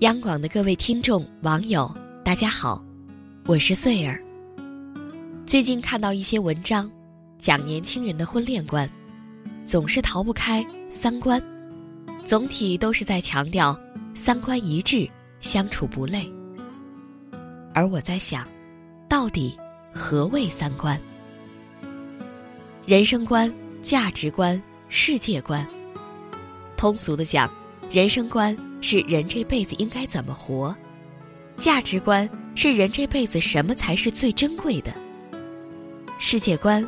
央广的各位听众、网友，大家好，我是穗儿。最近看到一些文章，讲年轻人的婚恋观，总是逃不开三观，总体都是在强调三观一致，相处不累。而我在想，到底何谓三观？人生观、价值观、世界观。通俗的讲，人生观。是人这辈子应该怎么活？价值观是人这辈子什么才是最珍贵的？世界观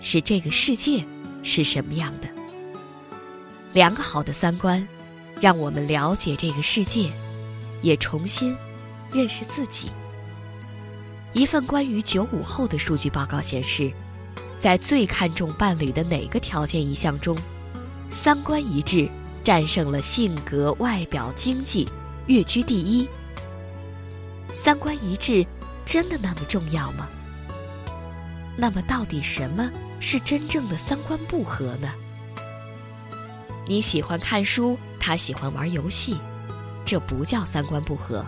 是这个世界是什么样的？良好的三观，让我们了解这个世界，也重新认识自己。一份关于九五后的数据报告显示，在最看重伴侣的哪个条件一项中，三观一致。战胜了性格、外表、经济，跃居第一。三观一致，真的那么重要吗？那么，到底什么是真正的三观不合呢？你喜欢看书，他喜欢玩游戏，这不叫三观不合。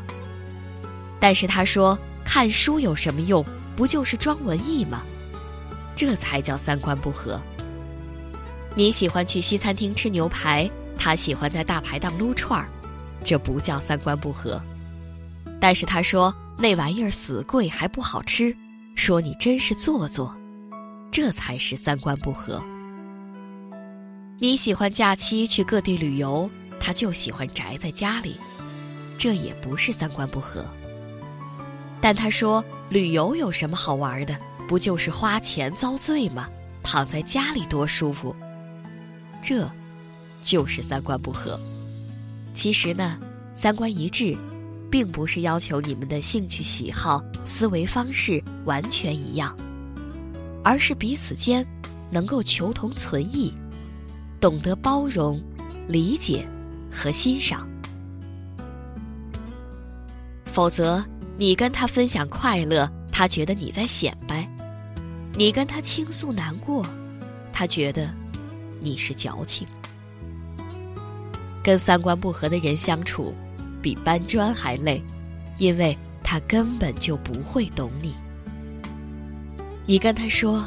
但是他说看书有什么用？不就是装文艺吗？这才叫三观不合。你喜欢去西餐厅吃牛排。他喜欢在大排档撸串儿，这不叫三观不合。但是他说那玩意儿死贵还不好吃，说你真是做作，这才是三观不合。你喜欢假期去各地旅游，他就喜欢宅在家里，这也不是三观不合。但他说旅游有什么好玩的？不就是花钱遭罪吗？躺在家里多舒服，这。就是三观不合。其实呢，三观一致，并不是要求你们的兴趣喜好、思维方式完全一样，而是彼此间能够求同存异，懂得包容、理解和欣赏。否则，你跟他分享快乐，他觉得你在显摆；你跟他倾诉难过，他觉得你是矫情。跟三观不合的人相处，比搬砖还累，因为他根本就不会懂你。你跟他说：“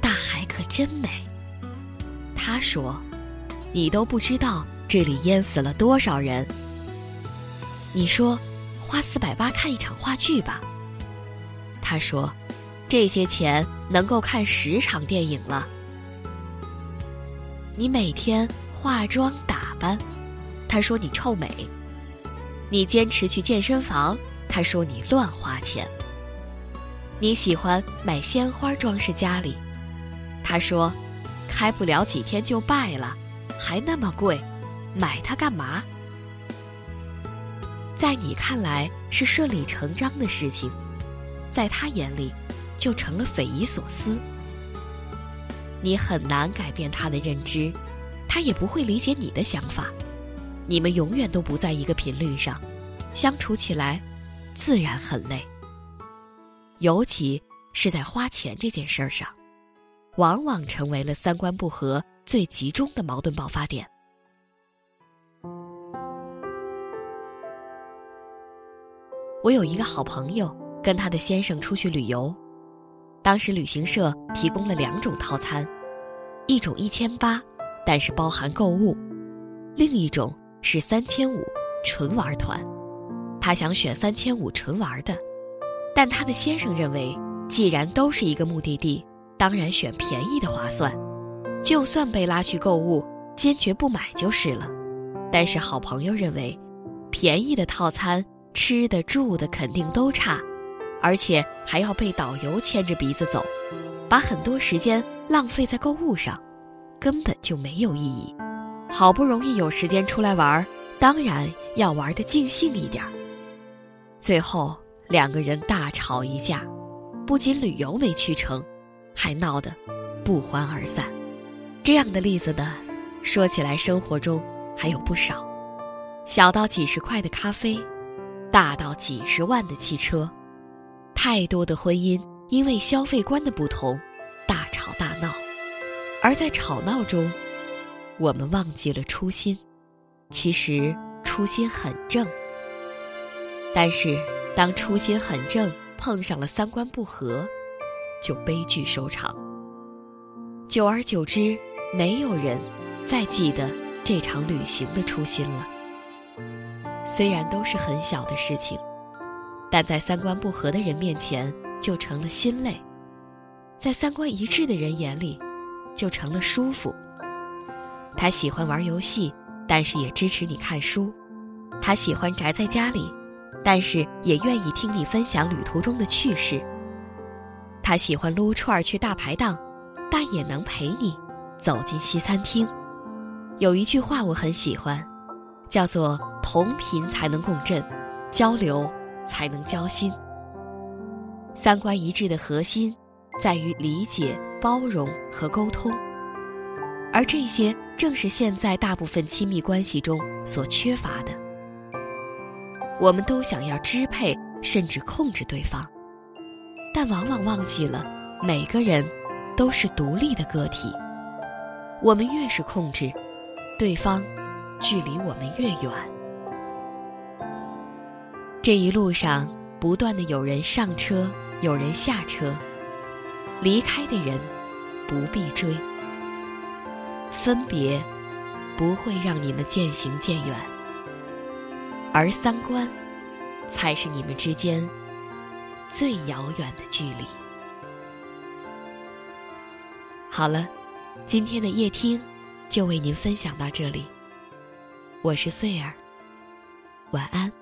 大海可真美。”他说：“你都不知道这里淹死了多少人。”你说：“花四百八看一场话剧吧。”他说：“这些钱能够看十场电影了。”你每天化妆打扮。他说你臭美，你坚持去健身房。他说你乱花钱。你喜欢买鲜花装饰家里，他说开不了几天就败了，还那么贵，买它干嘛？在你看来是顺理成章的事情，在他眼里就成了匪夷所思。你很难改变他的认知，他也不会理解你的想法。你们永远都不在一个频率上，相处起来自然很累。尤其是在花钱这件事儿上，往往成为了三观不合最集中的矛盾爆发点。我有一个好朋友，跟他的先生出去旅游，当时旅行社提供了两种套餐，一种一千八，但是包含购物；另一种。是三千五纯玩团，他想选三千五纯玩的，但他的先生认为，既然都是一个目的地，当然选便宜的划算，就算被拉去购物，坚决不买就是了。但是好朋友认为，便宜的套餐吃的住的肯定都差，而且还要被导游牵着鼻子走，把很多时间浪费在购物上，根本就没有意义。好不容易有时间出来玩，当然要玩的尽兴一点。最后两个人大吵一架，不仅旅游没去成，还闹得不欢而散。这样的例子呢，说起来生活中还有不少。小到几十块的咖啡，大到几十万的汽车，太多的婚姻因为消费观的不同，大吵大闹。而在吵闹中，我们忘记了初心，其实初心很正，但是当初心很正碰上了三观不合，就悲剧收场。久而久之，没有人再记得这场旅行的初心了。虽然都是很小的事情，但在三观不合的人面前就成了心累；在三观一致的人眼里，就成了舒服。他喜欢玩游戏，但是也支持你看书；他喜欢宅在家里，但是也愿意听你分享旅途中的趣事；他喜欢撸串儿去大排档，但也能陪你走进西餐厅。有一句话我很喜欢，叫做“同频才能共振，交流才能交心”。三观一致的核心，在于理解、包容和沟通，而这些。正是现在大部分亲密关系中所缺乏的。我们都想要支配甚至控制对方，但往往忘记了每个人都是独立的个体。我们越是控制，对方距离我们越远。这一路上不断的有人上车，有人下车，离开的人不必追。分别不会让你们渐行渐远，而三观才是你们之间最遥远的距离。好了，今天的夜听就为您分享到这里，我是穗儿，晚安。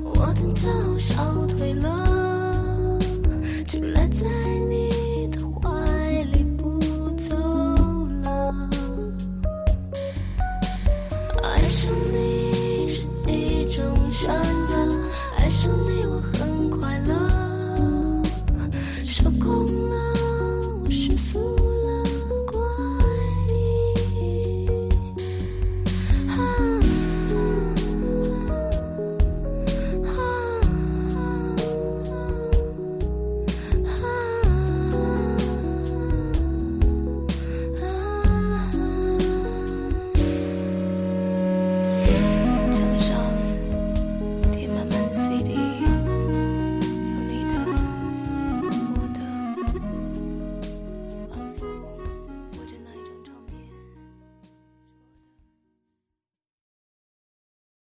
我的骄傲小退了就赖在你的怀里不走了。爱上你 attention